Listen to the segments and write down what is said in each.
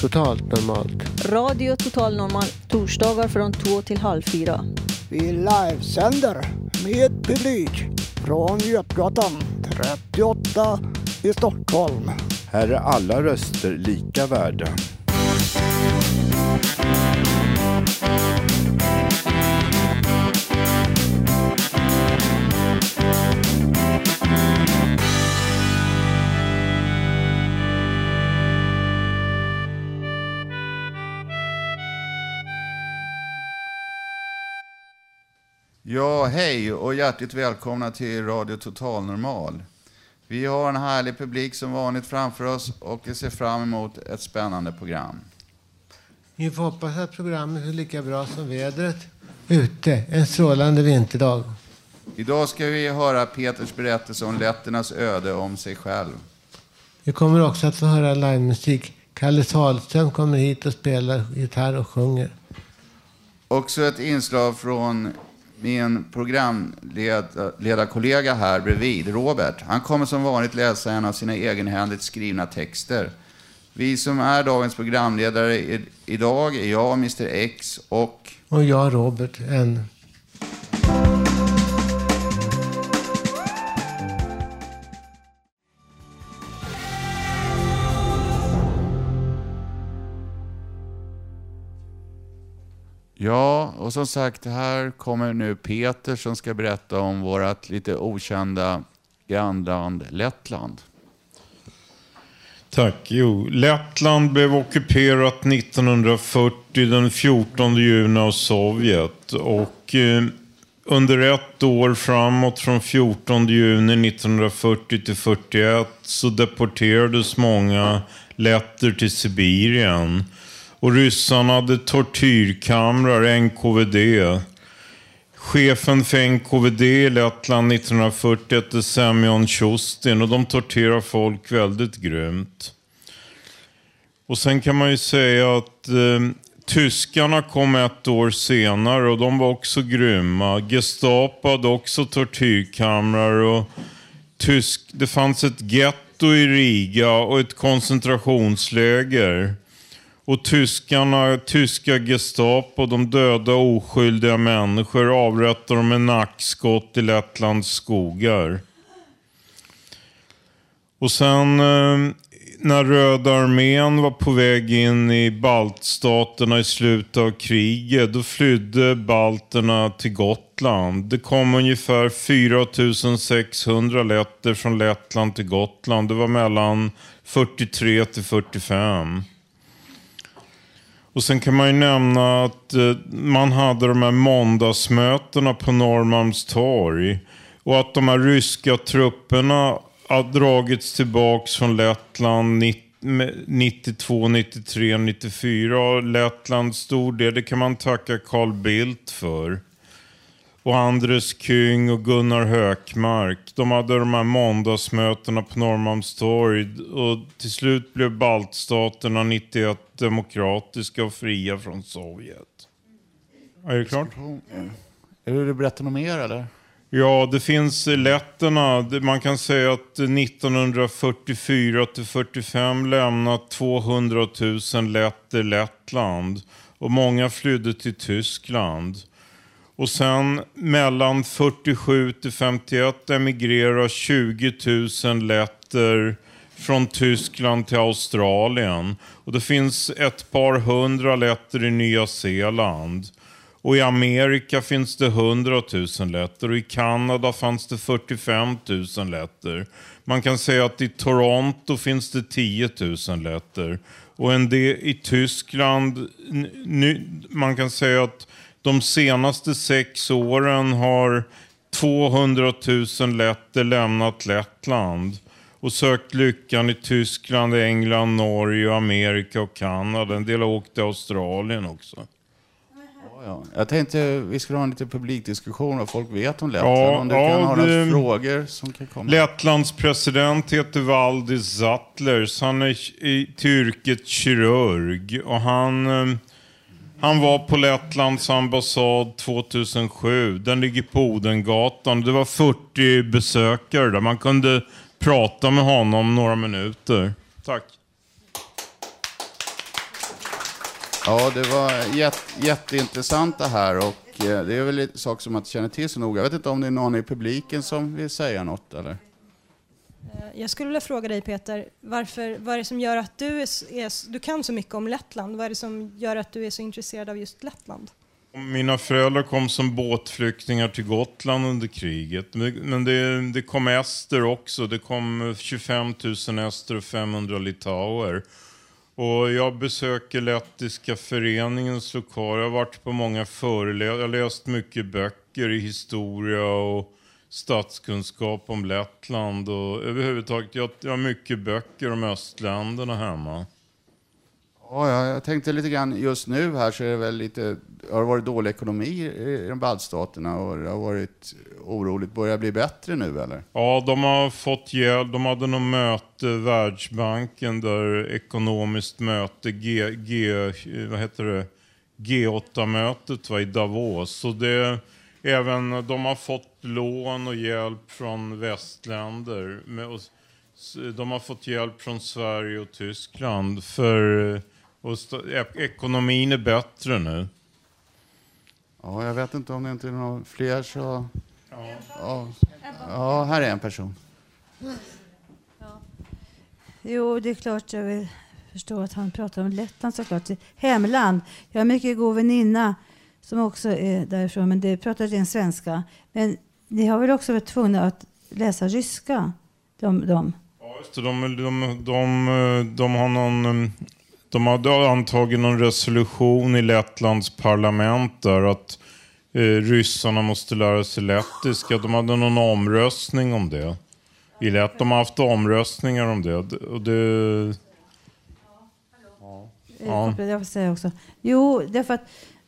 Totalt normalt. Radio Total Normal torsdagar från två till halv fyra. Vi livesänder med publik från Götgatan 38 i Stockholm. Här är alla röster lika värda. Ja, hej och hjärtligt välkomna till Radio Total Normal. Vi har en härlig publik som vanligt framför oss och vi ser fram emot ett spännande program. Vi får hoppas att programmet är lika bra som vädret ute en strålande vinterdag. Idag ska vi höra Peters berättelse om letternas öde om sig själv. Vi kommer också att få höra livemusik. Kalle Sahlström kommer hit och spelar gitarr och sjunger. Också ett inslag från min programledarkollega här bredvid, Robert. Han kommer som vanligt läsa en av sina egenhändigt skrivna texter. Vi som är dagens programledare idag är jag, Mr X och Och jag, Robert, en Ja, och som sagt, här kommer nu Peter som ska berätta om vårt lite okända grannland Lettland. Tack. Jo, Lettland blev ockuperat 1940 den 14 juni av Sovjet. Och eh, under ett år framåt från 14 juni 1940 till 41 så deporterades många letter till Sibirien. Och ryssarna hade tortyrkamrar, NKVD. Chefen för NKVD i Lettland 1940 hette Semyon Tjustin och de torterar folk väldigt grymt. Och sen kan man ju säga att eh, tyskarna kom ett år senare och de var också grymma. Gestapo hade också tortyrkamrar och tysk, det fanns ett getto i Riga och ett koncentrationsläger. Och tyskarna, tyska Gestapo, de döda oskyldiga människor avrättar dem med nackskott i Lettlands skogar. Och sen eh, när Röda armén var på väg in i baltstaterna i slutet av kriget, då flydde balterna till Gotland. Det kom ungefär 4600 letter från Lettland till Gotland. Det var mellan 43 till 45. Och sen kan man ju nämna att eh, man hade de här måndagsmötena på Norrmalmstorg. Och att de här ryska trupperna har dragits tillbaks från Lettland 92, 93, 94. Och Lettland stor del, det kan man tacka Carl Bildt för. Och Andres Kyng och Gunnar Hökmark. De hade de här måndagsmötena på Norrmalmstorg. Och till slut blev baltstaterna 91 demokratiska och fria från Sovjet. Är det klart? Är det du berätta något mer eller? Ja, det finns letterna. Man kan säga att 1944 till 45 lämnade 200 000 letter Lettland. Och många flydde till Tyskland. Och sen mellan 47 till 51 emigrerar 20 000 letter från Tyskland till Australien. Och det finns ett par hundra letter i Nya Zeeland. Och i Amerika finns det 100 000 letter och i Kanada fanns det 45 000 letter. Man kan säga att i Toronto finns det 10 000 letter. Och en del i Tyskland, man kan säga att de senaste sex åren har 200 000 letter lämnat Lettland och sökt lyckan i Tyskland, England, Norge, Amerika och Kanada. En del har åkt till Australien också. Ja, ja. Jag tänkte vi skulle ha en liten publikdiskussion vad folk vet om Lettland. Ja, om du kan ha några det- frågor som kan komma. Lettlands president heter Valdis Zatlers. Han är i, till yrket kirurg. Och han, eh, han var på Lettlands ambassad 2007. Den ligger på Odengatan. Det var 40 besökare där. Man kunde prata med honom några minuter. Tack. Ja, det var jätte, jätteintressant det här och eh, det är väl lite saker som man inte känner till så noga. Jag vet inte om det är någon i publiken som vill säga något eller? Eh, jag skulle vilja fråga dig Peter, varför, vad är det som gör att du, är, är, du kan så mycket om Lettland? Vad är det som gör att du är så intresserad av just Lettland? Mina föräldrar kom som båtflyktingar till Gotland under kriget. Men men det, det kom ester också. Det kom 25 000 ester och 500 litauer. Och jag besöker Lettiska föreningens lokaler. Jag har varit på många föreläsningar. Jag har läst mycket böcker i historia och statskunskap om Lettland. Och överhuvudtaget, jag, jag har mycket böcker om östländerna hemma. Ja, ja, jag tänkte lite grann just nu här så är det väl lite, har det varit dålig ekonomi i de baltstaterna och det har varit oroligt. Börjar det bli bättre nu eller? Ja, de har fått hjälp. De hade något möte, Världsbanken, där ekonomiskt möte, G, G, vad heter det? G8-mötet var i Davos. Så det, även de har fått lån och hjälp från västländer. De har fått hjälp från Sverige och Tyskland. För och ek- ekonomin är bättre nu. Ja, jag vet inte om det inte är några fler så... Ja, ja här är en person. Jo, det är klart jag vill förstå att han pratar om Lettland såklart. Hemland. Jag har mycket god väninna som också är därifrån, men det pratar ren svenska. Men ni har väl också varit tvungna att läsa ryska? De, de. Ja, just det. De, de, de, de har någon... De hade antagit någon resolution i Lettlands parlament där att eh, ryssarna måste lära sig lettiska. De hade någon omröstning om det. I Lett, de har haft omröstningar om det. Och det Ja. Jag får säga också. Jo, därför att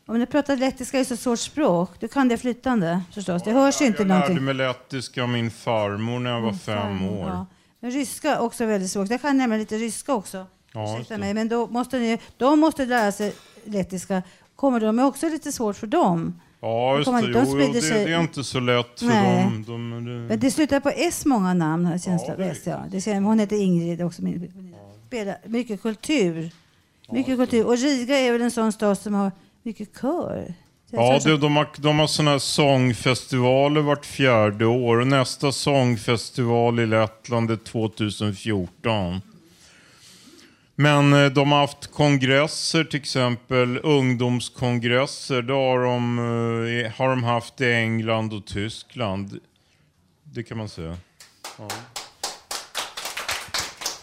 om du pratar lettiska är så svårt språk, du kan det flytande förstås. Det hörs ju inte jag lärde någonting. mig lettiska av min farmor när jag var fem år. Ja. Men ryska också väldigt svårt. Jag kan nämligen lite ryska också. Ja, Ursäkta det. mig, men då måste ni, de måste lära sig lettiska. Kommer de är också lite svårt för dem. Ja, just kommer- det. de Jo, jo, det, det är inte så lätt för Nej. dem. De, det... Men det slutar på S många namn har jag känsla ja, ja. det känner, Hon heter Ingrid också. Min, spelar mycket kultur. Mycket kultur. Och Riga är väl en sån stad som har mycket kör. Ja, det, de har, de har såna här sångfestivaler vart fjärde år. Och nästa sångfestival i Lettland är 2014. Men eh, de har haft kongresser, till exempel ungdomskongresser. Det har de, eh, har de haft i England och Tyskland. Det kan man säga. Ja.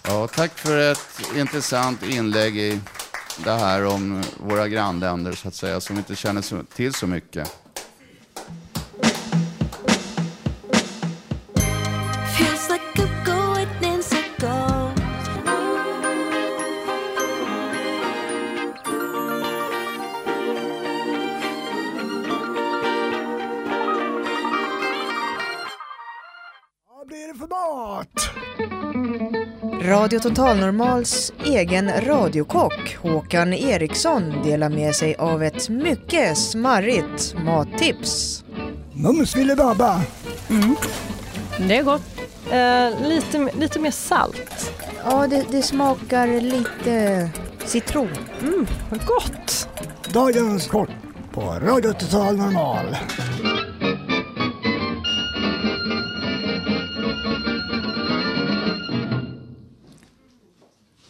Ja, tack för ett intressant inlägg i det här om våra grannländer så att säga, som inte känner till så mycket. Radio Total Normals egen radiokock Håkan Eriksson delar med sig av ett mycket smarrigt mattips. Mums filibabba. Mm. Det är gott. Eh, lite, lite mer salt. Ja, det, det smakar lite citron. Mm, vad gott! Dagens kort på Radio Total Normal.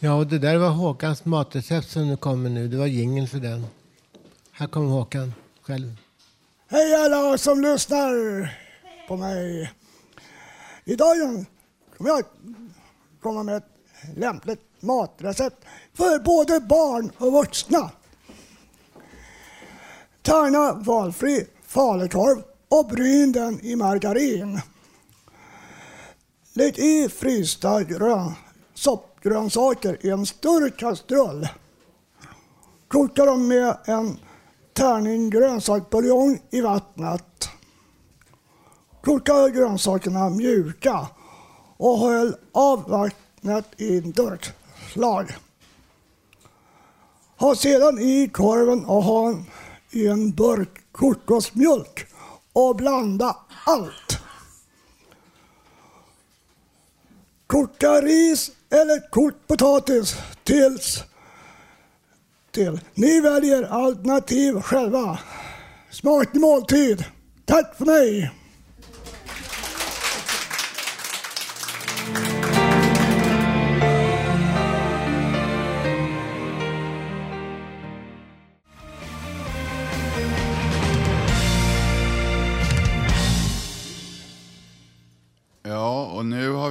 Ja, och det där var Håkans matrecept som nu kommer nu. Det var jingeln för den. Här kommer Håkan själv. Hej alla som lyssnar på mig. Idag kommer jag komma med ett lämpligt matrecept för både barn och vuxna. Tärna valfri falukorv och bryn den i margarin. Lägg i frysta grön, grönsaker i en större kastrull. Koka dem med en tärning grönsaksbuljong i vattnet. Koka grönsakerna mjuka och häll av vattnet i en durkslag. Ha sedan i korven och ha i en burk kokosmjölk och blanda allt. Koka ris eller kokt potatis tills till. Ni väljer alternativ själva. Smaklig måltid. Tack för mig!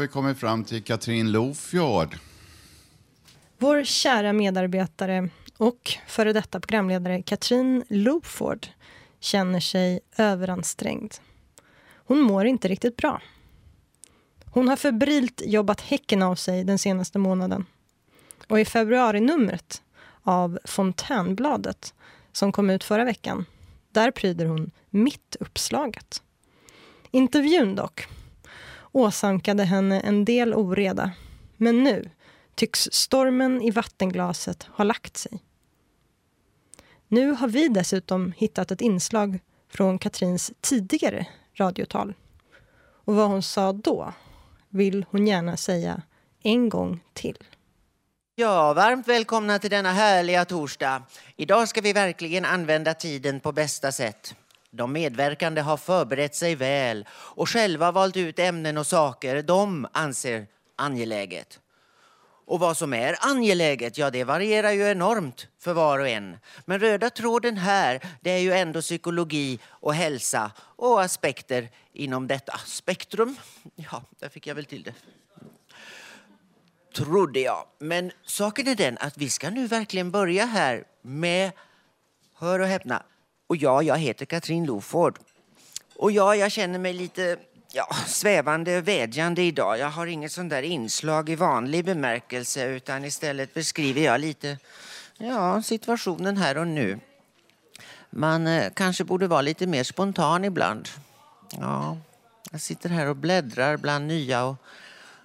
Kommit fram till Katrin Lofjord. Vår kära medarbetare och före detta programledare Katrin Lofjord känner sig överansträngd. Hon mår inte riktigt bra. Hon har febrilt jobbat häcken av sig den senaste månaden. Och i februarinumret av Fontänbladet som kom ut förra veckan, där pryder hon mitt uppslaget. Intervjun dock åsamkade henne en del oreda. Men nu tycks stormen i vattenglaset ha lagt sig. Nu har vi dessutom hittat ett inslag från Katrins tidigare radiotal. Och vad hon sa då vill hon gärna säga en gång till. Ja, varmt välkomna till denna härliga torsdag. Idag ska vi verkligen använda tiden på bästa sätt. De medverkande har förberett sig väl och själva valt ut ämnen och saker de anser angeläget. Och vad som är angeläget, ja det varierar ju enormt för var och en. Men röda tråden här, det är ju ändå psykologi och hälsa och aspekter inom detta spektrum. Ja, där fick jag väl till det. Trodde jag. Men saken är den att vi ska nu verkligen börja här med, hör och häpna, och ja, jag heter Katrin Loford. Och ja, jag känner mig lite ja, svävande vädjande idag. Jag har inget sånt där inslag i vanlig bemärkelse utan istället beskriver jag lite ja, situationen här och nu. Man eh, kanske borde vara lite mer spontan ibland. Ja, jag sitter här och bläddrar bland nya och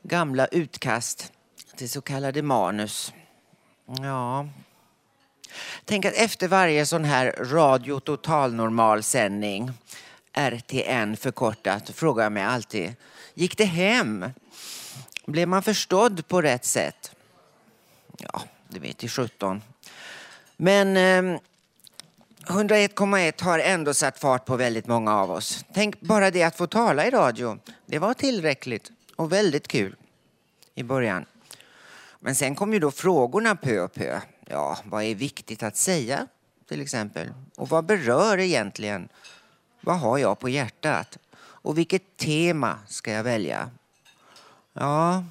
gamla utkast till så kallade manus. Ja, Tänk att efter varje sån här radio totalnormal sändning RTN förkortat, frågar jag mig alltid. Gick det hem? Blev man förstådd på rätt sätt? Ja, det vet i 17. Men eh, 101,1 har ändå satt fart på väldigt många av oss. Tänk bara det att få tala i radio. Det var tillräckligt och väldigt kul i början. Men sen kom ju då frågorna pö och pö. Ja, vad är viktigt att säga till exempel? Och vad berör egentligen? Vad har jag på hjärtat? Och vilket tema ska jag välja? Ja,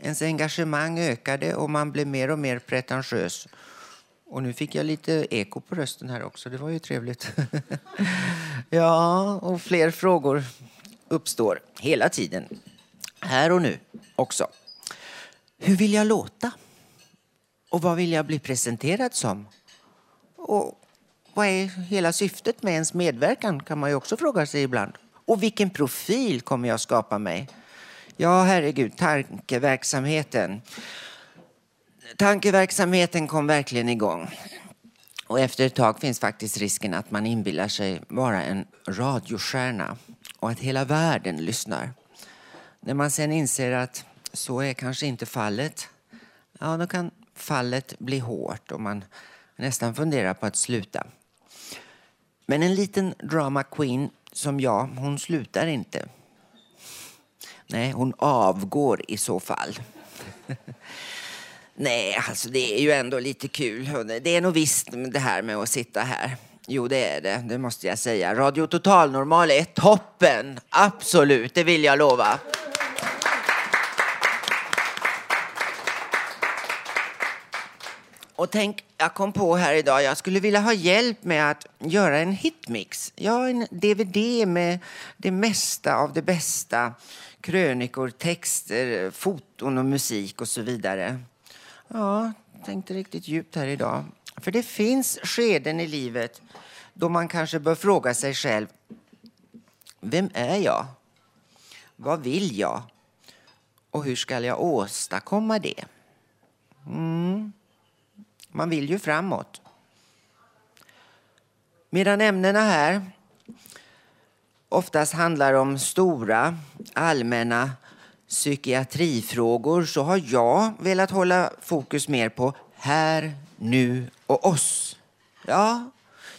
ens engagemang ökade och man blev mer och mer pretentiös. Och nu fick jag lite eko på rösten här också, det var ju trevligt. ja, och fler frågor uppstår hela tiden. Här och nu också. Hur vill jag låta? Och vad vill jag bli presenterad som? Och vad är hela syftet med ens medverkan kan man ju också fråga sig ibland. Och vilken profil kommer jag skapa mig? Ja, herregud, tankeverksamheten. Tankeverksamheten kom verkligen igång. Och efter ett tag finns faktiskt risken att man inbillar sig vara en radiostjärna och att hela världen lyssnar. När man sen inser att så är kanske inte fallet, ja då kan fallet blir hårt och man nästan funderar på att sluta. Men en liten drama queen som jag, hon slutar inte. Nej, hon avgår i så fall. Nej, alltså det är ju ändå lite kul. Det är nog visst det här med att sitta här. Jo, det är det. Det måste jag säga. Radio Total Normal är toppen. Absolut, det vill jag lova. Och tänk, jag kom på här idag, jag skulle vilja ha hjälp med att göra en hitmix. Ja, en DVD med det mesta av det bästa. Krönikor, texter, foton och musik och så vidare. Ja, tänkte riktigt djupt här idag. För det finns skeden i livet då man kanske bör fråga sig själv, vem är jag? Vad vill jag? Och hur ska jag åstadkomma det? Mm. Man vill ju framåt. Medan ämnena här oftast handlar om stora, allmänna psykiatrifrågor så har jag velat hålla fokus mer på här, nu och oss. Ja,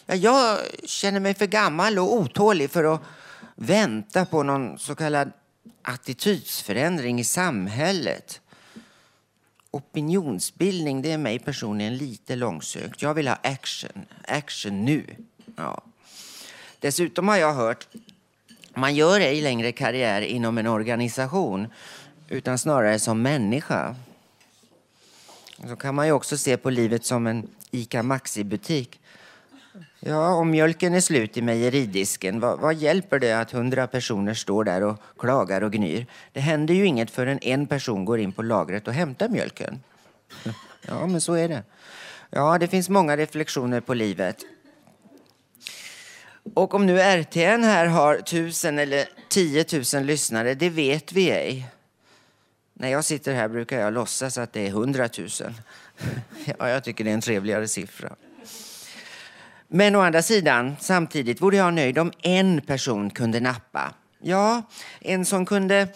jag känner mig för gammal och otålig för att vänta på någon så kallad attitydsförändring i samhället. Opinionsbildning det är mig personligen lite långsökt. Jag vill ha action. Action nu. Ja. Dessutom har jag hört man gör ej längre karriär inom en organisation utan snarare som människa. Så kan man ju också se på livet som en ICA Maxi-butik. Ja, om mjölken är slut i mejeridisken, vad, vad, hjälper det att hundra personer står där och klagar och gnyr? Det händer ju inget förrän en person går in på lagret och hämtar mjölken. Ja, men så är det. Ja, det finns många reflektioner på livet. Och om nu RTN här har tusen eller tiotusen lyssnare, det vet vi ej. När jag sitter här brukar jag låtsas att det är hundratusen. Ja, jag tycker det är en trevligare siffra. Men å andra sidan, samtidigt vore jag nöjd om en person kunde nappa. Ja, en som kunde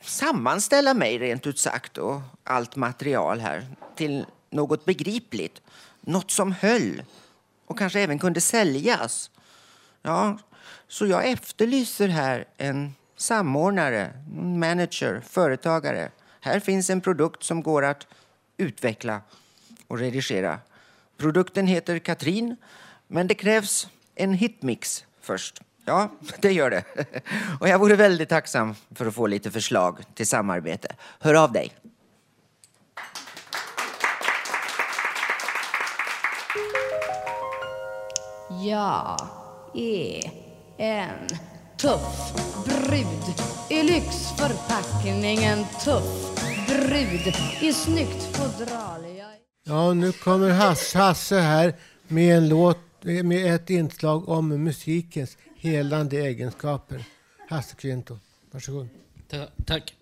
sammanställa mig rent ut sagt och allt material här till något begripligt. Något som höll och kanske även kunde säljas. Ja, så jag efterlyser här en samordnare, manager, företagare. Här finns en produkt som går att utveckla och redigera. Produkten heter Katrin, men det krävs en hitmix först. Ja, det gör det. Och jag vore väldigt tacksam för att få lite förslag till samarbete. Hör av dig. Jag är en tuff brud i lyxförpackning. En tuff brud i snyggt fodral. Ja, nu kommer Hasse, Hasse här med en låt med ett inslag om musikens helande egenskaper. Hasse Kvinto, varsågod. Tack.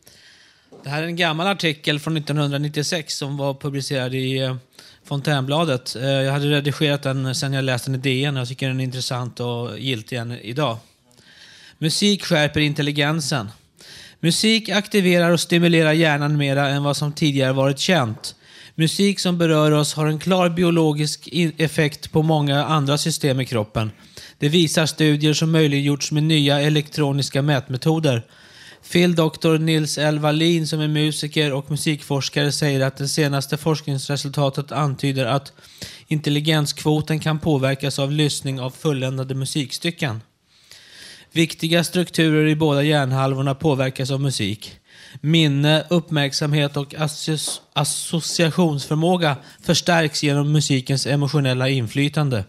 Det här är en gammal artikel från 1996 som var publicerad i eh, Fontänbladet. Eh, jag hade redigerat den sen jag läste den i DN och jag tycker den är intressant och giltig än idag. Musik skärper intelligensen. Musik aktiverar och stimulerar hjärnan mera än vad som tidigare varit känt. Musik som berör oss har en klar biologisk effekt på många andra system i kroppen. Det visar studier som möjliggjorts med nya elektroniska mätmetoder. Phil-doktor Nils L. Wallin som är musiker och musikforskare säger att det senaste forskningsresultatet antyder att intelligenskvoten kan påverkas av lyssning av fulländade musikstycken. Viktiga strukturer i båda hjärnhalvorna påverkas av musik. Minne, uppmärksamhet och associationsförmåga förstärks genom musikens emotionella inflytande.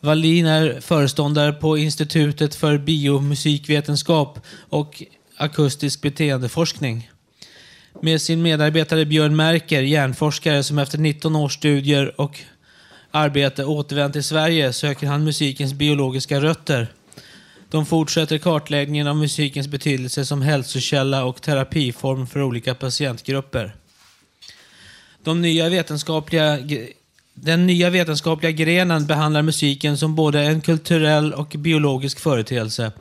Wallin är föreståndare på Institutet för biomusikvetenskap och akustisk beteendeforskning. Med sin medarbetare Björn Merker, hjärnforskare som efter 19 års studier och arbete återvänt till Sverige söker han musikens biologiska rötter. De fortsätter kartläggningen av musikens betydelse som hälsokälla och terapiform för olika patientgrupper. De nya vetenskapliga, den nya vetenskapliga grenen behandlar musiken som både en kulturell och biologisk företeelse.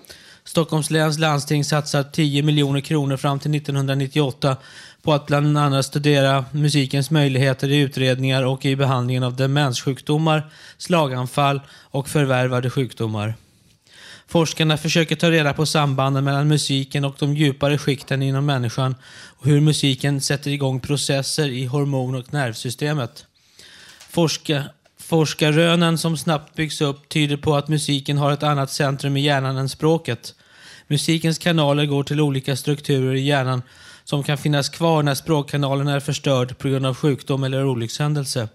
Stockholms läns landsting satsar 10 miljoner kronor fram till 1998 på att bland annat studera musikens möjligheter i utredningar och i behandlingen av demenssjukdomar, slaganfall och förvärvade sjukdomar. Forskarna försöker ta reda på sambanden mellan musiken och de djupare skikten inom människan och hur musiken sätter igång processer i hormon och nervsystemet. Forska, forskarrönen som snabbt byggs upp tyder på att musiken har ett annat centrum i hjärnan än språket. Musikens kanaler går till olika strukturer i hjärnan som kan finnas kvar när språkkanalen är förstörd på grund av sjukdom eller olyckshändelse.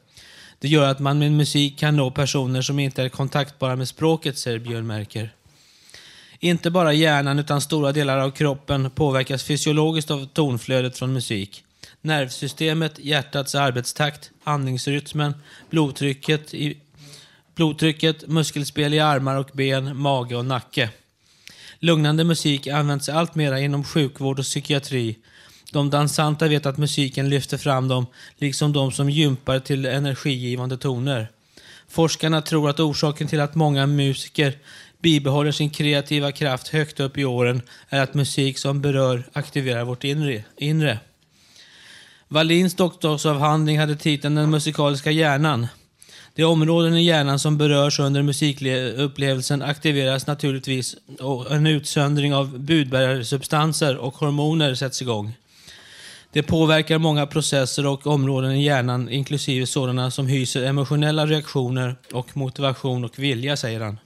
Det gör att man med musik kan nå personer som inte är kontaktbara med språket, säger Björn Merker. Inte bara hjärnan utan stora delar av kroppen påverkas fysiologiskt av tonflödet från musik. Nervsystemet, hjärtats arbetstakt, andningsrytmen, blodtrycket i blodtrycket, muskelspel i armar och ben, mage och nacke. Lugnande musik används alltmer inom sjukvård och psykiatri. De dansanta vet att musiken lyfter fram dem, liksom de som gympar till energigivande toner. Forskarna tror att orsaken till att många musiker bibehåller sin kreativa kraft högt upp i åren är att musik som berör aktiverar vårt inre. inre. Wallins doktorsavhandling hade titeln Den musikaliska hjärnan. De områden i hjärnan som berörs under musikupplevelsen aktiveras naturligtvis och en utsöndring av budbärarsubstanser och hormoner sätts igång. Det påverkar många processer och områden i hjärnan, inklusive sådana som hyser emotionella reaktioner och motivation och vilja, säger han.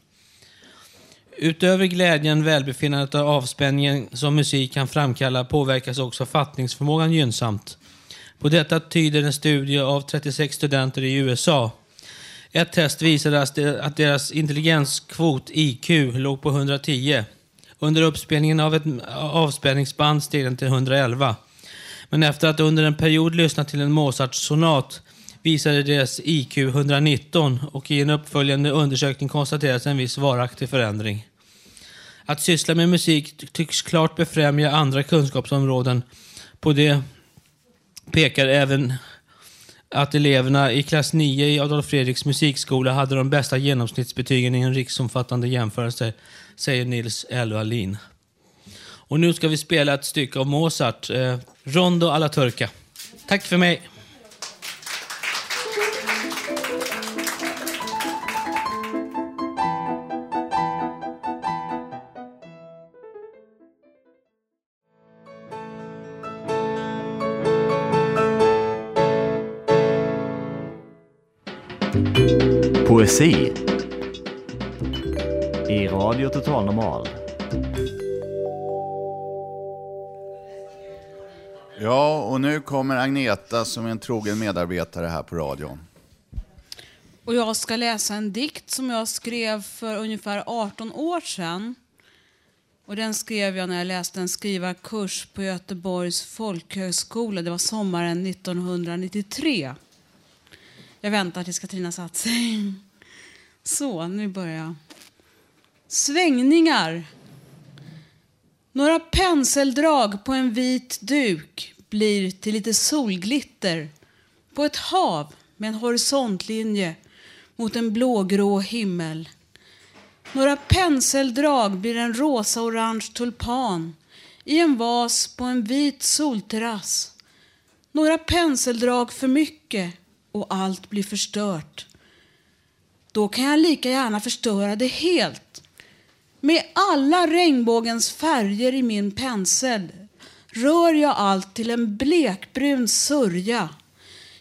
Utöver glädjen, välbefinnandet och avspänningen som musik kan framkalla påverkas också fattningsförmågan gynnsamt. På detta tyder en studie av 36 studenter i USA. Ett test visade att deras intelligenskvot, IQ, låg på 110. Under uppspelningen av ett avspänningsband steg den till 111. Men efter att under en period lyssnat till en Mozart-sonat visade deras IQ 119 och i en uppföljande undersökning konstaterades en viss varaktig förändring. Att syssla med musik tycks klart befrämja andra kunskapsområden. På det pekar även att eleverna i klass 9 i Adolf Fredriks musikskola hade de bästa genomsnittsbetygen i en riksomfattande jämförelse, säger Nils L. Och nu ska vi spela ett stycke av Mozart, eh, Rondo alla turca. Tack för mig. Poesi i Radio Total Normal. Ja, och nu kommer Agneta som är en trogen medarbetare här på radion. Och jag ska läsa en dikt som jag skrev för ungefär 18 år sedan. Och den skrev jag när jag läste en skrivarkurs på Göteborgs folkhögskola. Det var sommaren 1993. Jag väntar tills Katrina satt sig. Så, nu börjar jag. Svängningar. Några penseldrag på en vit duk blir till lite solglitter på ett hav med en horisontlinje mot en blågrå himmel. Några penseldrag blir en rosa-orange tulpan i en vas på en vit solterrass. Några penseldrag för mycket och allt blir förstört. Då kan jag lika gärna förstöra det helt. Med alla regnbågens färger i min pensel rör jag allt till en blekbrun sörja.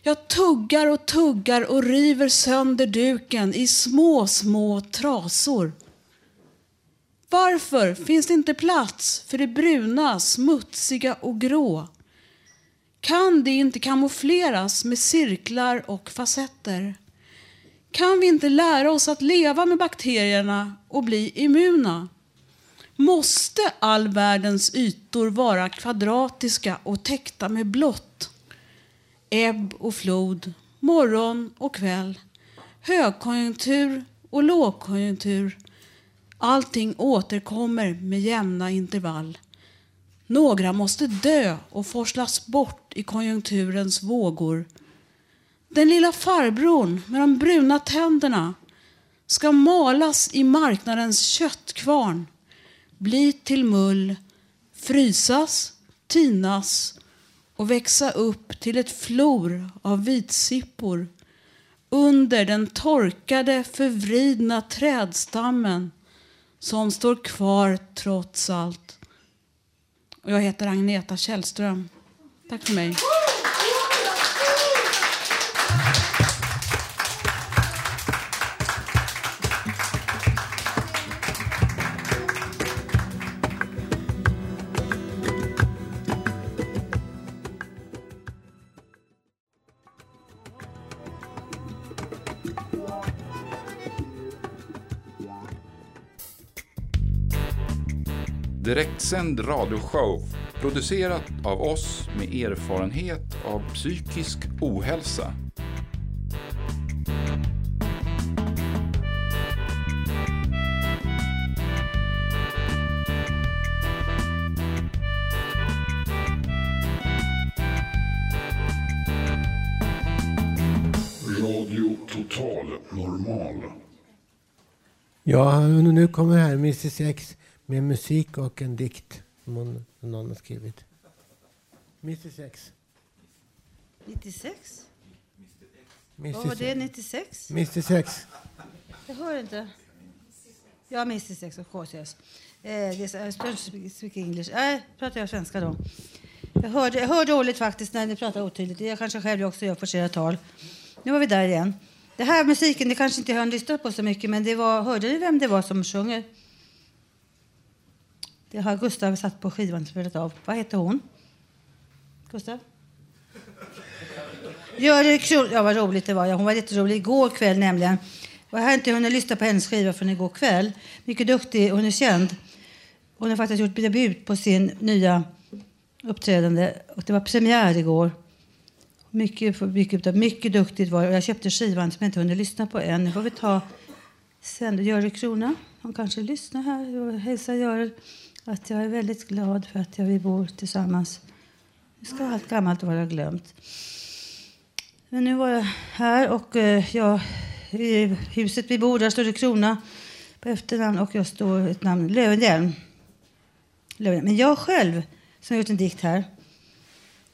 Jag tuggar och tuggar och river sönder duken i små, små trasor. Varför finns det inte plats för det bruna, smutsiga och grå? Kan det inte kamoufleras med cirklar och facetter? Kan vi inte lära oss att leva med bakterierna och bli immuna? Måste all världens ytor vara kvadratiska och täckta med blått? Ebb och flod, morgon och kväll, högkonjunktur och lågkonjunktur. Allting återkommer med jämna intervall. Några måste dö och forslas bort i konjunkturens vågor. Den lilla farbrorn med de bruna tänderna ska malas i marknadens köttkvarn, bli till mull, frysas, tinas och växa upp till ett flor av vitsippor under den torkade, förvridna trädstammen som står kvar trots allt. Och jag heter Agneta Källström. Tack för mig. direktsänd radioshow producerat av oss med erfarenhet av psykisk ohälsa. Radio Total Normal. Ja, nu kommer här Mrs X med musik och en dikt som hon, någon har skrivit. Mrs X. 96? Mrs. Vad var det? 96? Mrs X. Jag hör inte. Ja, Mrs X of course yes. Eh, det är, I don't speak English. Nej, pratar jag svenska då. Jag hörde, jag hör dåligt faktiskt när ni pratar otydligt. Jag kanske själv också gör forcerat tal. Nu var vi där igen. Det här musiken, det kanske inte har lyssnat på så mycket, men det var, hörde ni vem det var som sjunger? Det har Gustav satt på skivan och spelat av. Vad heter hon? Gustav? Gör Kron... Ja, vad roligt det var. Ja, hon var jätterolig igår kväll nämligen. Och jag har inte hunnit lyssna på hennes skiva från igår kväll. Mycket duktig. Hon är känd. Hon har faktiskt gjort debut på sin nya uppträdande. Och det var premiär igår. Mycket, mycket, mycket duktigt var det. Jag köpte skivan som jag inte hunnit lyssna på än. Nu får vi ta sen. Görel Krona, hon kanske lyssnar här Hälsa Görel att jag är väldigt glad för att jag, vi bor tillsammans. Nu ska allt gammalt vara glömt. Men nu var jag här och eh, jag, i huset vi bor där står det Krona på efternamn och jag står ett namn Löfvenhjelm. Men jag själv som har gjort en dikt här.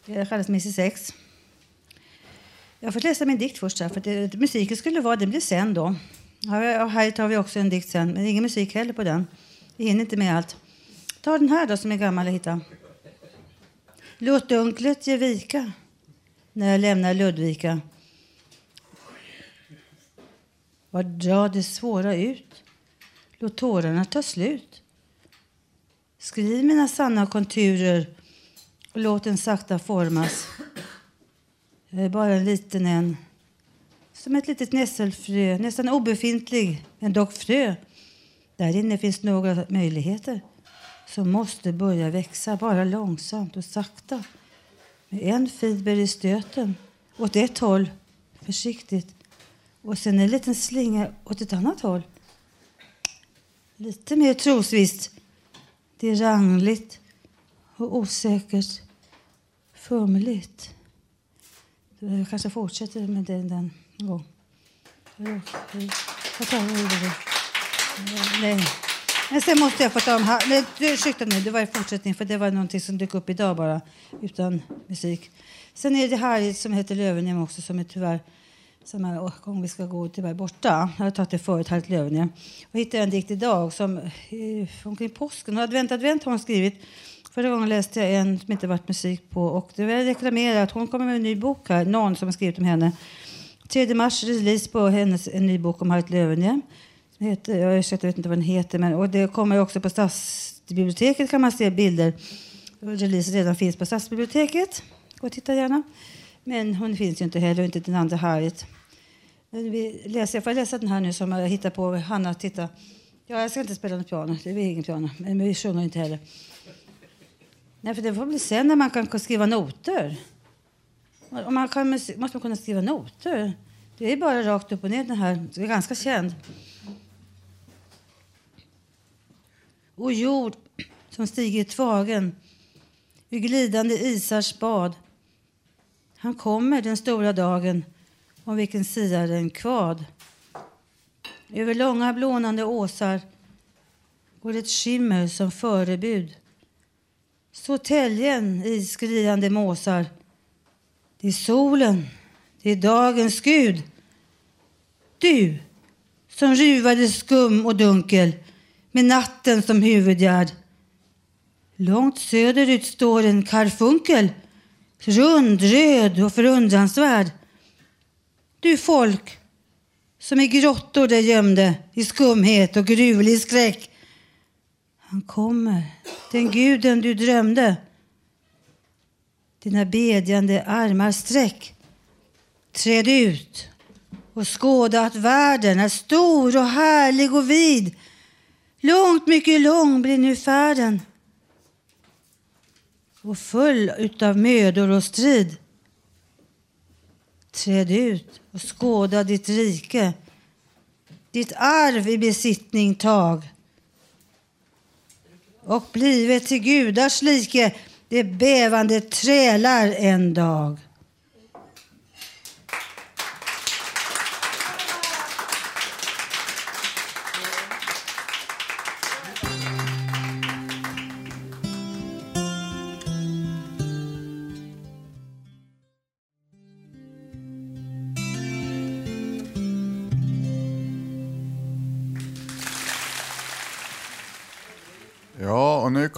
Det kallas Mrs X. Jag får läsa min dikt först här, för det, musiken skulle vara, den blir sen då. Ja, här tar vi också en dikt sen, men ingen musik heller på den. Vi hinner inte med allt. Ta den här då som är gammal att hitta. Låt dunklet ge vika när jag lämnar Ludvika. Vad drar det svåra ut? Låt tårarna ta slut. Skriv mina sanna konturer och låt den sakta formas. Jag är bara en liten en. Som ett litet nässelfrö, nästan obefintlig, men dock frö. Där inne finns några möjligheter som måste börja växa, bara långsamt och sakta. Med en fiber i stöten, åt ett håll, försiktigt. Och sen en liten slinga åt ett annat håll. Lite mer trosvisst. Det är rangligt och osäkert, fumligt. Jag kanske fortsätter med den, den gång. Jag tar det. Nej. Men sen måste jag få ta om här. Nej, du, ursäkta nu, det var i fortsättning för det var någonting som dök upp idag bara utan musik. Sen är det här som heter Lövenhem också som är tyvärr som är åh, om vi ska gå tyvärr borta. Jag har tagit det förut, Harriet Lövenhem. Och hittade en dikt idag som eh, omkring påsken. Och advent, advent har hon skrivit. Förra gången läste jag en som inte varit musik på och det vill jag reklamera att hon kommer med en ny bok här, någon som har skrivit om henne. 3 mars release på hennes en ny bok om Harriet Lövenhem. Heter, jag, ursäkta, jag vet inte vad den heter men och det kommer också på Stadsbiblioteket kan man se bilder. Release redan finns på Stadsbiblioteket. Gå och titta gärna. Men hon finns ju inte heller, inte den andra Harriet. Men vi läser, jag får läsa den här nu som jag hittar på. Hanna, titta. Ja, jag ska inte spela något piano, det blir ingen piano. Men vi sjunger inte heller. Nej, för det får bli sen när man kan skriva noter. Om man kan, måste man kunna skriva noter. Det är bara rakt upp och ner den här. Det är ganska känd. Och jord som stiger i tvagen ur glidande isars bad. Han kommer den stora dagen om vilken siar en kvad. Över långa blånande åsar går ett skimmer som förebud. Så täljen i skriande måsar. Det är solen, det är dagens Gud. Du som ruvade skum och dunkel med natten som huvudgärd. Långt söderut står en karfunkel, rund, röd och förundransvärd. Du folk som i grottor dig gömde i skumhet och gruvlig skräck. Han kommer, den guden du drömde. Dina bedjande armar sträck. Träd ut och skåda att världen är stor och härlig och vid. Långt mycket lång blir nu färden och full utav mödor och strid. Träd ut och skåda ditt rike, ditt arv i besittning tag och blive till gudars like det bävande trälar en dag.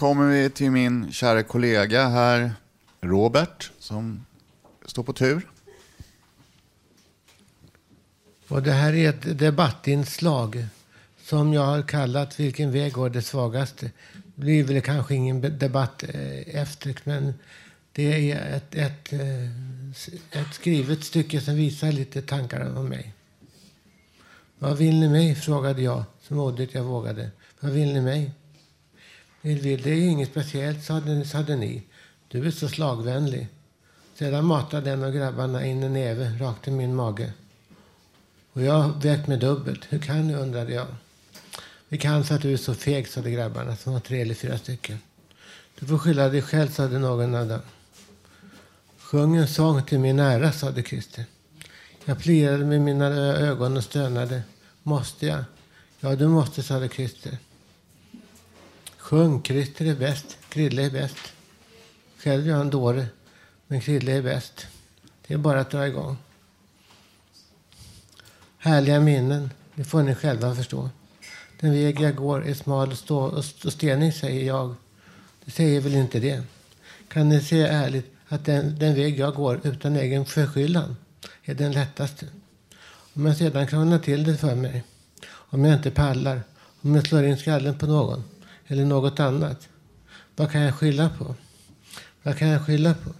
Kommer vi till min kära kollega här, Robert, som står på tur. Och det här är ett debattinslag som jag har kallat Vilken väg går det svagaste? Det blir väl kanske ingen debatt eh, efter, men det är ett, ett, eh, ett skrivet stycke som visar lite tankar om mig. Vad vill ni mig? frågade jag, så modigt jag vågade. Vad vill ni mig? Vi det är inget speciellt, sade, sade ni. Du är så slagvänlig. Sedan matade en av grabbarna in en näve rakt i min mage. Och jag vägt mig dubbelt. Hur kan du, undrade jag. Vi kan för att du är så feg, sade grabbarna som var tre eller fyra stycken. Du får skylla dig själv, sade någon av dem. Sjung en sång till min ära, sade Christer. Jag plirade med mina ögon och stönade. Måste jag? Ja, du måste, sade Christer. Sjung, Christer är bäst, Krille är bäst. Själv är jag en dåre, men Krille är bäst. Det är bara att dra igång. Härliga minnen, det får ni själva förstå. Den väg jag går är smal och, stå, och stenig, säger jag. Det säger väl inte det? Kan ni säga ärligt att den, den väg jag går utan egen förskyllan är den lättaste? Om jag sedan krånglar till det för mig, om jag inte pallar, om jag slår in skallen på någon eller något annat, vad kan jag skylla på? Vad kan jag skylla på?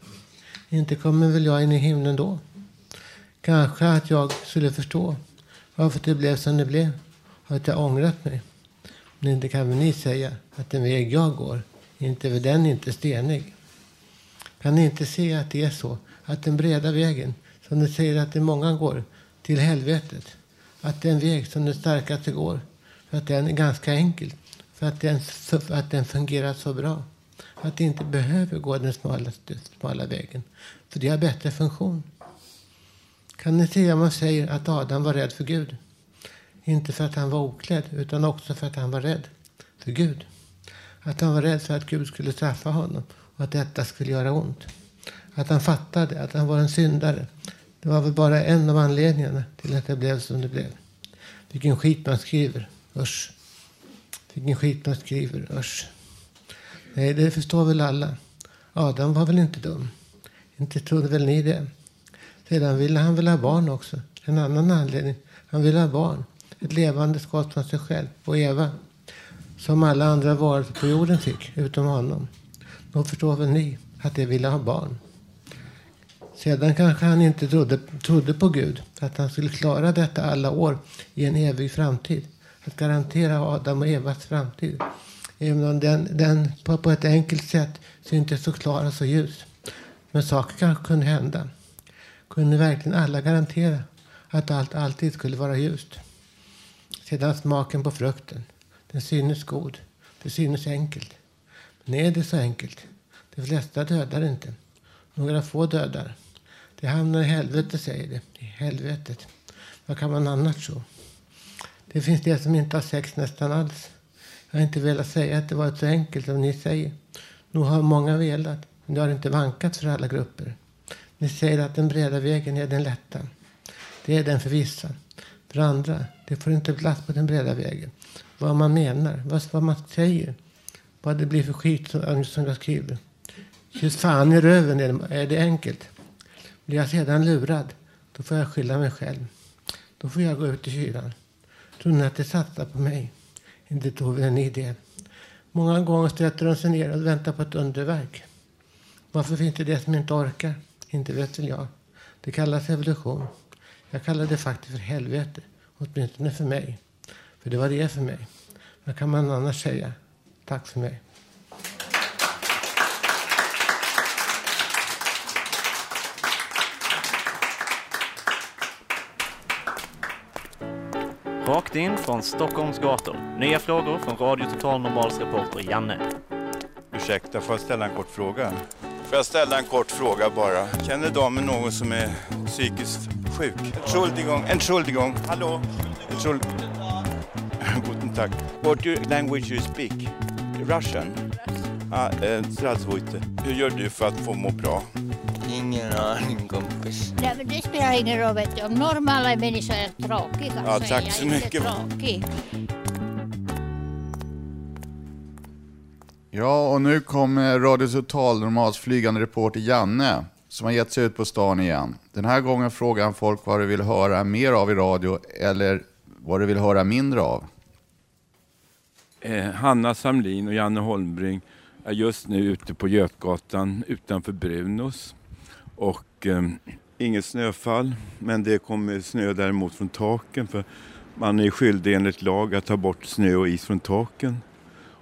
Inte kommer väl jag in i himlen då? Kanske att jag skulle förstå varför det blev som det blev och att jag ångrat mig. Men inte kan väl ni säga att den väg jag går, inte är den inte stenig? Kan ni inte se att det är så att den breda vägen, som ni säger att det många går, till helvetet, att den väg som den starkaste går, för att den är ganska enkel, för att den, för att den fungerar så bra. Att det inte behöver gå den smalaste, smala vägen, för det har bättre funktion. Kan ni se om man säger att Adam var rädd för Gud? Inte för att han var oklädd, utan också för att han var rädd för Gud. Att han var rädd för att Gud skulle straffa honom och att detta skulle göra ont. Att han fattade att han var en syndare. Det var väl bara en av anledningarna till att det blev som det blev. Vilken skit man skriver. Usch. Vilken skit man skriver. Usch. Nej, det förstår väl alla. Adam var väl inte dum. Inte trodde väl ni det. Sedan ville han väl ha barn också. En annan anledning. Han ville ha barn. Ett levande skott från sig själv och Eva. Som alla andra varelser på jorden fick, utom honom. Då förstår väl ni att de ville ha barn. Sedan kanske han inte trodde, trodde på Gud. Att han skulle klara detta alla år i en evig framtid. Att garantera Adam och Evas framtid. Även om den, den på, på ett enkelt sätt syntes så klar och så ljus. Men saker kanske kunde hända. Kunde verkligen alla garantera att allt alltid skulle vara ljust? Sedan smaken på frukten. Den synes god. Det synes enkelt. Men är det så enkelt? De flesta dödar inte. Några få dödar. Det hamnar i helvetet, säger det. I helvetet. Vad kan man annars tro? Det finns de som inte har sex nästan alls. Jag har inte velat säga att det varit så enkelt som ni säger. Nog har många velat, men det har inte vankat för alla grupper. Ni säger att den breda vägen är den lätta. Det är den för vissa. För andra, det får inte plats på den breda vägen. Vad man menar, vad, vad man säger. Vad det blir för skit som, som jag skriver. Kyss fan i röven är det enkelt. Blir jag sedan lurad, då får jag skylla mig själv. Då får jag gå ut i kylan. Tror ni att de satsar på mig? Inte tog vi en idé. Många gånger stöter de sig ner och väntar på ett underverk. Varför finns det det som inte orkar? Inte vet väl jag. Det kallas evolution. Jag kallar det faktiskt för helvete. Åtminstone för mig. För det var det för mig. Vad kan man annars säga? Tack för mig. Rakt in från Stockholms gator. Nya frågor från Radio Total Normals reporter Janne. Ursäkta, får jag ställa en kort fråga? Får jag ställa en kort fråga bara? Känner damen någon som är psykiskt sjuk? Entschuldigung, entschuldigung. Hallå? Entschuldigung. Guten Tag. What language you speak? Russian? Ah, eh, Hur gör du för att få må bra? Ingen aning kompis. Nej men det spelar ingen roll vet du. Om normala människor är tråkiga Ja, så tack är jag så inte mycket. tråkig. Ja, och nu kommer Radio Total Normals flygande reporter Janne som har gett sig ut på stan igen. Den här gången frågar han folk vad de vill höra mer av i radio eller vad de vill höra mindre av. Eh, Hanna Samlin och Janne Holmbring är just nu ute på Götgatan utanför Brunos. Och eh, inget snöfall, men det kommer snö däremot från taken för man är skyldig enligt lag att ta bort snö och is från taken.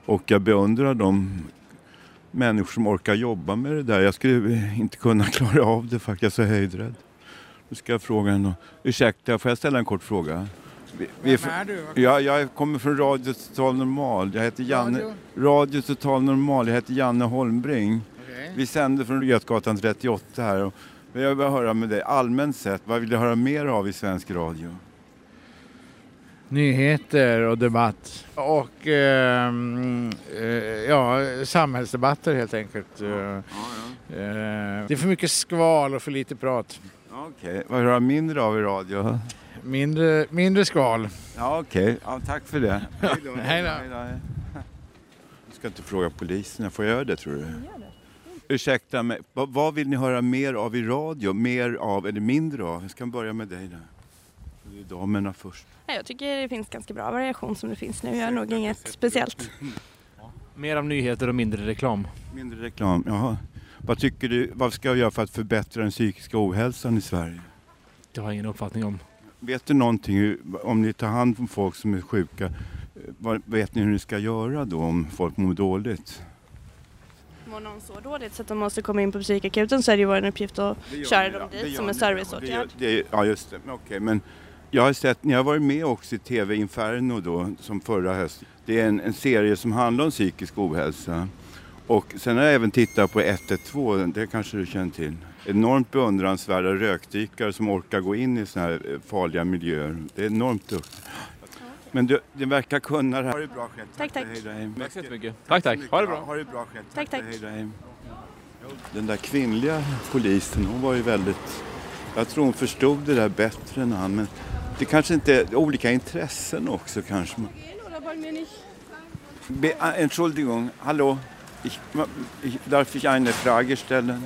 Och jag beundrar de människor som orkar jobba med det där. Jag skulle inte kunna klara av det faktiskt, jag är så höjdrädd. Nu ska jag fråga henne. Ursäkta, får jag ställa en kort fråga? Vi, vi Vem är du? Ja, jag kommer från Radio Total Normal. Jag heter Janne, Radio? Radio Total Normal. Jag heter Janne Holmbring. Okej. Vi sänder från Götgatan 38 här. Och jag vill höra med dig, allmänt sett, vad vill du höra mer av i svensk radio? Nyheter och debatt. Och ehm, eh, ja, samhällsdebatter helt enkelt. Eh, eh, det är för mycket skval och för lite prat. Okej, vad vill du höra mindre av i radio? Mindre, mindre skval. Ja, okej. Ja, tack för det. Hej då. Hej då. Jag ska inte fråga polisen, får jag göra det tror du? Ursäkta mig, vad, vad vill ni höra mer av i radio? Mer av eller mindre av? Jag ska börja med dig där. Det är damerna först. Nej, Jag tycker det finns ganska bra variation som det finns nu. Jag har nog inget speciellt. Mer av nyheter och mindre reklam. Mindre reklam, jaha. Vad tycker du, vad ska jag göra för att förbättra den psykiska ohälsan i Sverige? Det har jag ingen uppfattning om. Vet du någonting, om ni tar hand om folk som är sjuka, eh, vad, vet ni hur ni ska göra då om folk mår dåligt? Mår någon så dåligt så att de måste komma in på psykakuten så är det ju vår uppgift att köra dem dit som en serviceåtgärd. Det, det, ja, just det. Men Okej, men jag har sett, ni har varit med också i TV Inferno då, som förra hösten. Det är en, en serie som handlar om psykisk ohälsa. Och sen har jag även tittat på 112, det kanske du känner till. Enormt beundransvärda rökdykare som orkar gå in i sådana här eh, farliga miljöer. Det är enormt duktigt. Men du, det verkar kunna det här. Ha det bra själv. Tack, tack. Hej då, hej. Tack så jättemycket. Tack, tack. Ha det bra. Ha det bra själv. Tack, tack. Hej då, hej. Den där kvinnliga polisen, hon var ju väldigt... Jag tror hon förstod det där bättre än han. Men det kanske inte är olika intressen också kanske. Be, ah, Entschuldigung, hallo. Ich, ich, darf ich eine Frage stellen?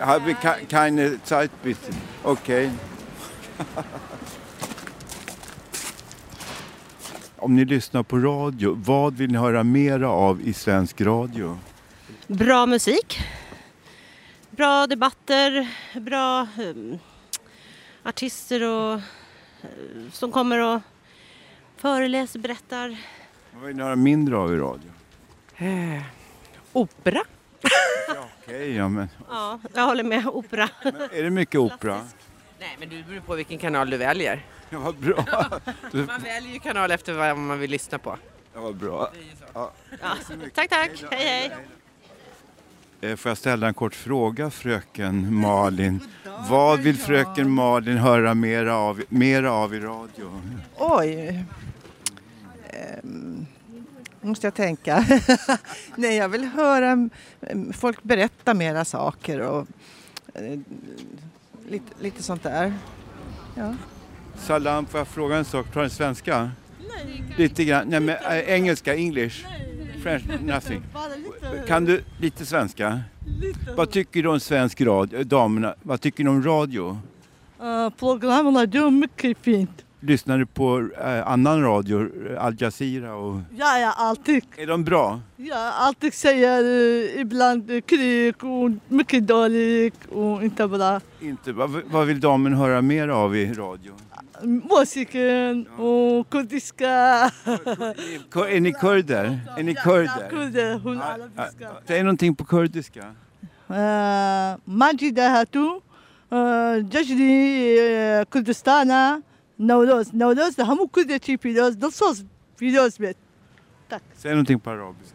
Habe ke- keine Zeit bitte. Okej. Om ni lyssnar på radio, vad vill ni höra mera av i svensk radio? Bra musik. Bra debatter. Bra um, artister och, eh, som kommer och föreläser, berättar. Vad vill ni höra mindre av i radio? Eh, opera. Okej, ja men Ja, jag håller med. Opera. är det mycket opera? Nej, men det beror på vilken kanal du väljer. Ja, vad bra. Du- Man väljer ju kanal efter vad man vill lyssna på. Ja, vad bra. Ja. Ja. Tack, tack. Hej, hej. Eh, Får jag ställa en kort fråga, fröken Malin? Vad vill fröken Malin höra mera av, mera av i radio? Oj. Ehm, måste jag tänka. Nej, jag vill höra mm, folk berätta mera saker och eh, lite, lite sånt där. Ja. Salam, får jag fråga en sak? Tar den svenska? Nej. Lite grann. Nej, men äh, engelska, English? French, nothing. Kan du lite svenska? Vad tycker du om svensk radio? Damerna, vad tycker du om radio? Uh, programmen är mycket fint. Lyssnar du på eh, annan radio, Al Jazeera och... Ja, ja, alltid. Är de bra? Ja, alltid säger uh, ibland uh, krig och mycket dåligt och inte bra. Inte. Vad, vad vill damen höra mer av i radio? Musiken och kurdiska. Kur- Är ni kurder? Är ni Ja, kurder? kurder, hon Ja, arabiska. ja. Säg någonting på kurdiska. آه، ماجدة هاتو آه، ججري آه، كردستانا نوروز نوروز هم كل ده شيء فيروز دل صوص فيروز بيت تك سينو تين باروبس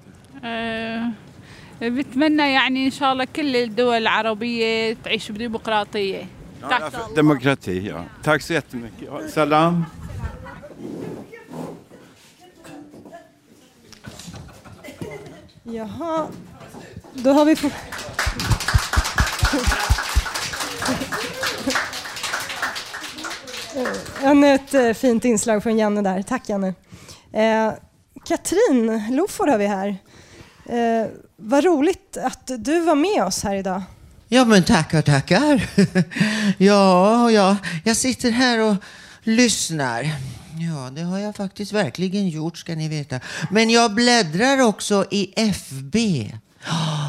بتمنى يعني ان شاء الله كل الدول العربيه تعيش بديمقراطيه ديمقراطية يا تاكسي سلام يها دو هابي Ännu ett eh, fint inslag från Janne där. Tack Janne. Eh, Katrin Loford har vi här. Eh, vad roligt att du var med oss här idag. Ja, men tackar, tackar. ja, ja, jag sitter här och lyssnar. Ja, det har jag faktiskt verkligen gjort, ska ni veta. Men jag bläddrar också i FB.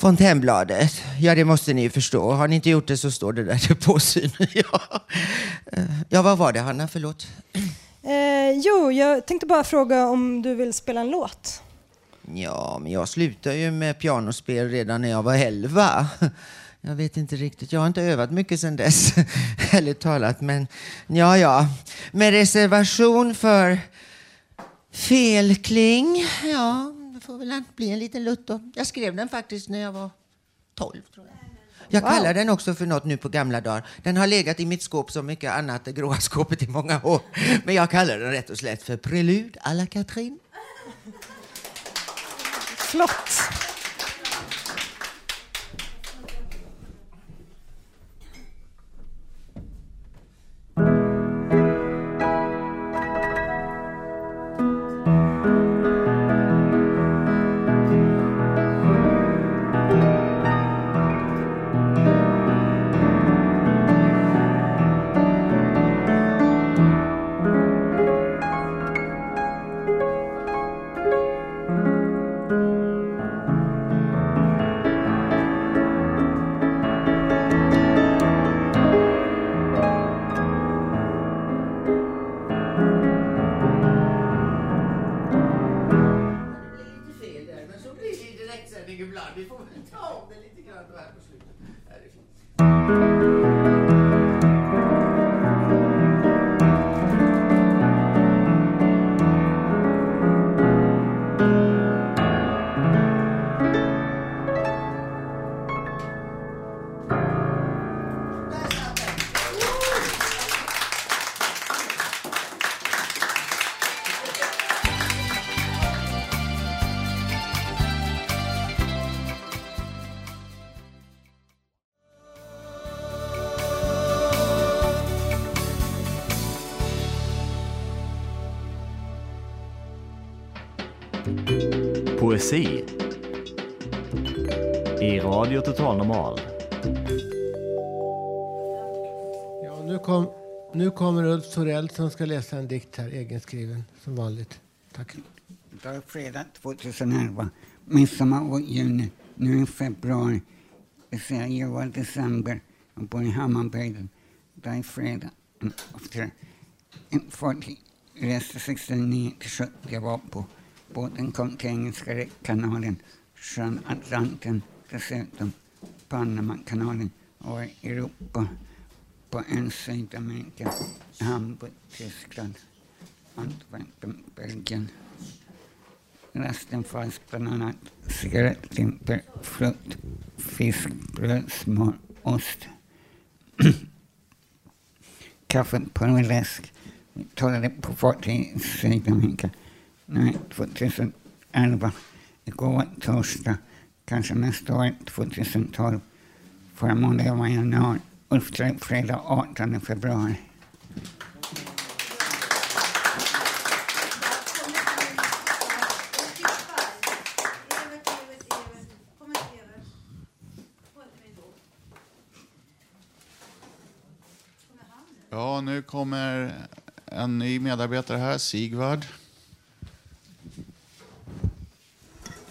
Fontänbladet. Ja, det måste ni ju förstå. Har ni inte gjort det så står det där till påsyn. ja. Eh, ja, vad var det, Hanna? Förlåt. Eh, jo, jag tänkte bara fråga om du vill spela en låt. Ja, men jag slutade ju med pianospel redan när jag var elva. Jag vet inte riktigt. Jag har inte övat mycket sedan dess, ärligt talat. Men ja, ja. Med reservation för felkling. Ja, får väl bli en liten lutt då. Jag skrev den faktiskt när jag var 12, tror jag. Jag Wow. kallar den också för något nu på gamla dagar. Den har legat i mitt skåp som mycket annat, det gråa skåpet, i många år. Men jag kallar den rätt och slätt för Prelude à la Catherine. Flott. Poesi i Radio Total Normal. Ja, nu, kom, nu kommer Ulf Sorell som ska läsa en dikt här, egenskriven, som vanligt. Tack. Idag är fredag 2011. Midsommar och juni. Nu är februari. Det vill säga jag var december. Jag bor i Hammarbyhöjden. Idag är fredag. Mm, Efter en fartyg reste 69 till 70. Jag var på båten kom till Engelska kanalen, från Atlanten, dessutom Panamakanalen och Europa på en Sydamerika, Hamburg, Tyskland, Antwerpen, Belgien. Resten fanns bland annat cigarettlimper, frukt, fisk, bröd, smör, ost, kaffe, pulver, läsk. Vi talade på fartyg i Sydamerika. Nej, 2011. Igår torsdag. Kanske nästa år, 2012. Förra måndagen var januari. Ulf fredag 18 februari. Ja, nu kommer en ny medarbetare här, Sigvard.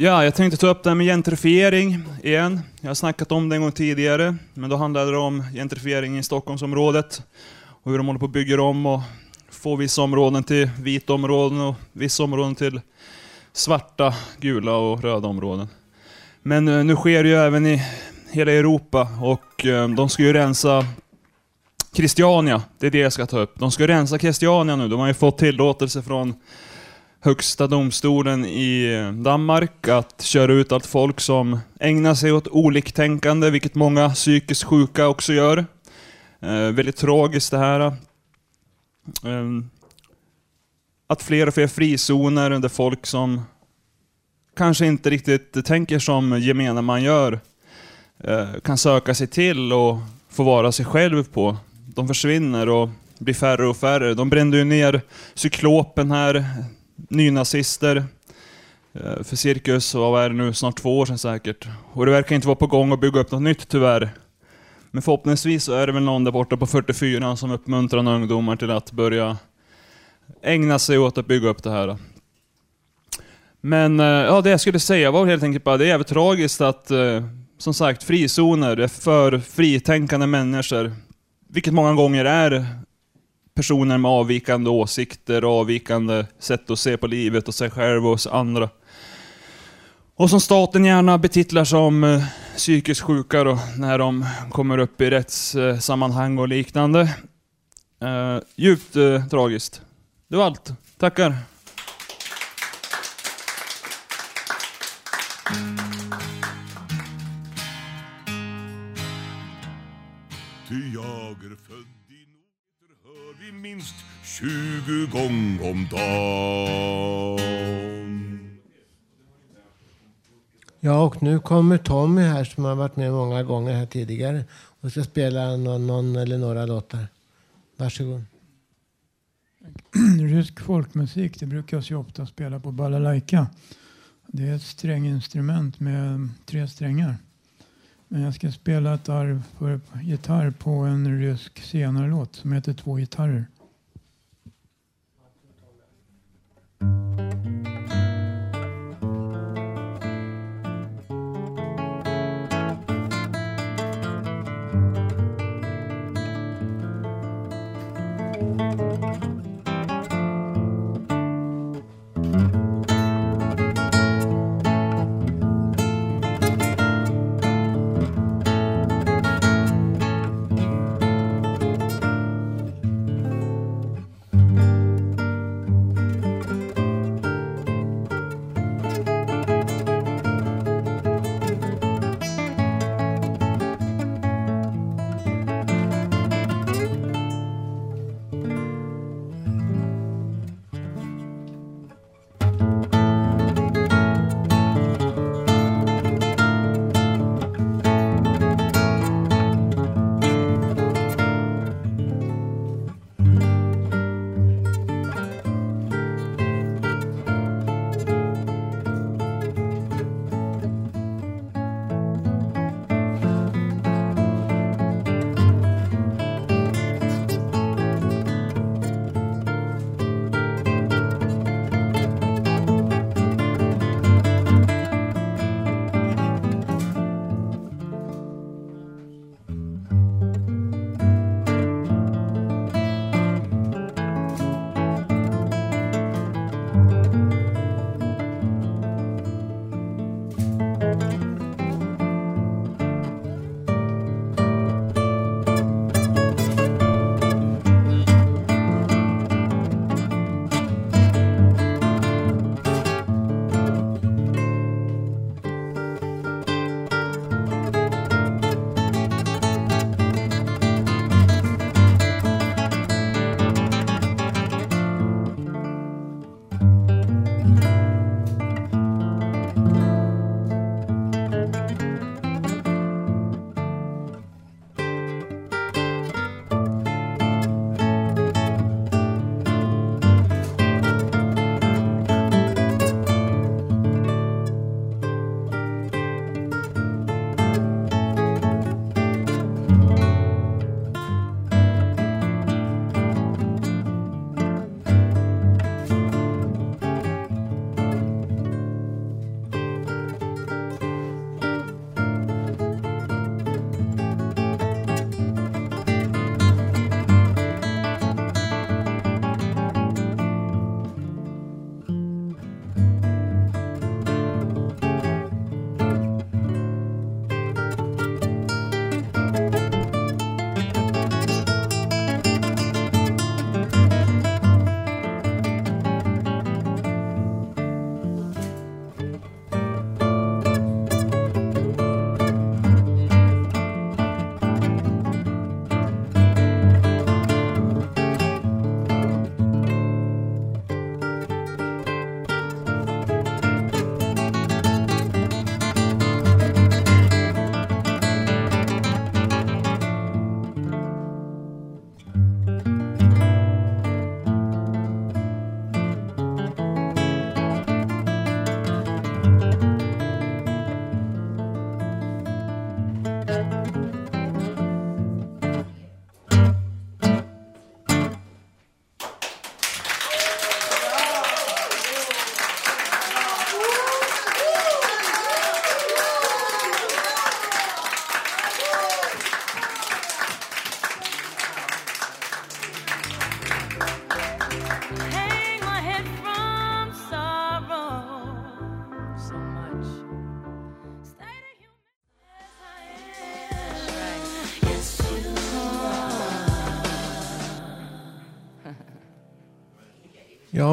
Ja, jag tänkte ta upp det här med gentrifiering igen. Jag har snackat om det en gång tidigare, men då handlade det om gentrifiering i Stockholmsområdet och hur de håller på och bygger om och får vissa områden till vita områden och vissa områden till svarta, gula och röda områden. Men eh, nu sker det ju även i hela Europa och eh, de ska ju rensa Christiania, det är det jag ska ta upp. De ska rensa Christiania nu, de har ju fått tillåtelse från Högsta domstolen i Danmark att köra ut allt folk som ägnar sig åt oliktänkande, vilket många psykiskt sjuka också gör. Eh, väldigt tragiskt det här. Eh, att fler och fler frizoner där folk som kanske inte riktigt tänker som gemene man gör eh, kan söka sig till och få vara sig själv på. De försvinner och blir färre och färre. De brände ju ner Cyklopen här, nynazister. Eh, för cirkus, och vad är det nu, snart två år sedan säkert. Och det verkar inte vara på gång att bygga upp något nytt tyvärr. Men förhoppningsvis så är det väl någon där borta på 44 som uppmuntrar några ungdomar till att börja ägna sig åt att bygga upp det här. Men eh, ja, det jag skulle säga var helt enkelt bara, det är jävligt tragiskt att, eh, som sagt, frizoner är för fritänkande människor, vilket många gånger är personer med avvikande åsikter och avvikande sätt att se på livet och sig själv och andra. Och som staten gärna betitlar som eh, psykiskt sjuka då, när de kommer upp i rättssammanhang och liknande. Uh, djupt uh, tragiskt. Det var allt. Tackar. Tjugo gång om dagen. Ja, och nu kommer Tommy här som har varit med många gånger här tidigare och ska spela någon, någon eller några låtar. Varsågod. Rysk folkmusik det brukas ju ofta spela på balalaika. Det är ett stränginstrument med tre strängar. Men jag ska spela ett arv för gitarr på en rysk senare låt som heter Två gitarrer.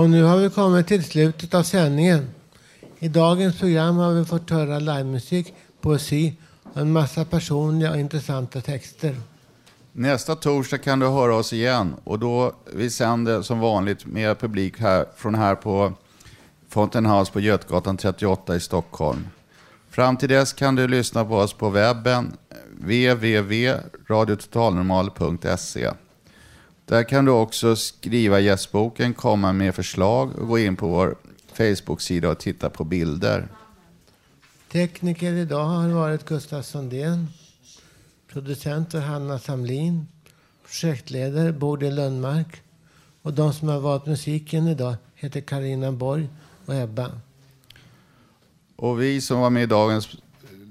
Och nu har vi kommit till slutet av sändningen. I dagens program har vi fått höra livemusik, poesi och en massa personliga och intressanta texter. Nästa torsdag kan du höra oss igen och då vi sänder som vanligt med publik här, från här på Fountain House på Götgatan 38 i Stockholm. Fram till dess kan du lyssna på oss på webben www.radiototalnormal.se. Där kan du också skriva gästboken, komma med förslag och gå in på vår Facebook-sida och titta på bilder. Tekniker idag har varit Gustaf Sondén. Producenter Hanna Samlin. Projektledare Bodil Lundmark. Och de som har valt musiken idag heter Karina Borg och Ebba. Och vi som var med i dagens,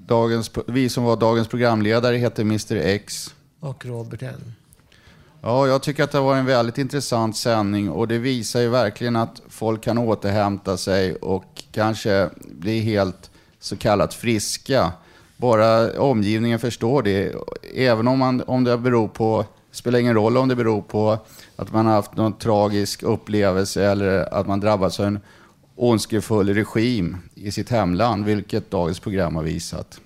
dagens, vi som var dagens programledare heter Mr X. Och Robert N. Ja, jag tycker att det var en väldigt intressant sändning och det visar ju verkligen att folk kan återhämta sig och kanske bli helt så kallat friska. Bara omgivningen förstår det. Även om, man, om det beror på, spelar ingen roll om det beror på att man har haft någon tragisk upplevelse eller att man drabbats av en ondskefull regim i sitt hemland, vilket dagens program har visat.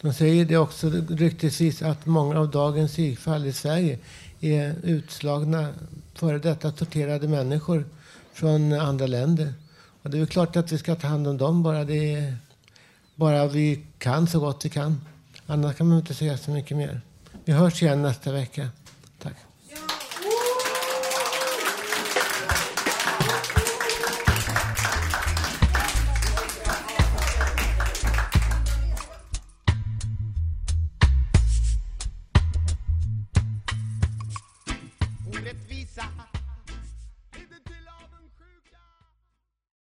De säger det också ryktesvis att många av dagens psykfall i Sverige är utslagna, före detta torterade människor från andra länder. Och det är klart att vi ska ta hand om dem bara, det bara vi kan så gott vi kan. Annars kan man inte säga så mycket mer. Vi hörs igen nästa vecka.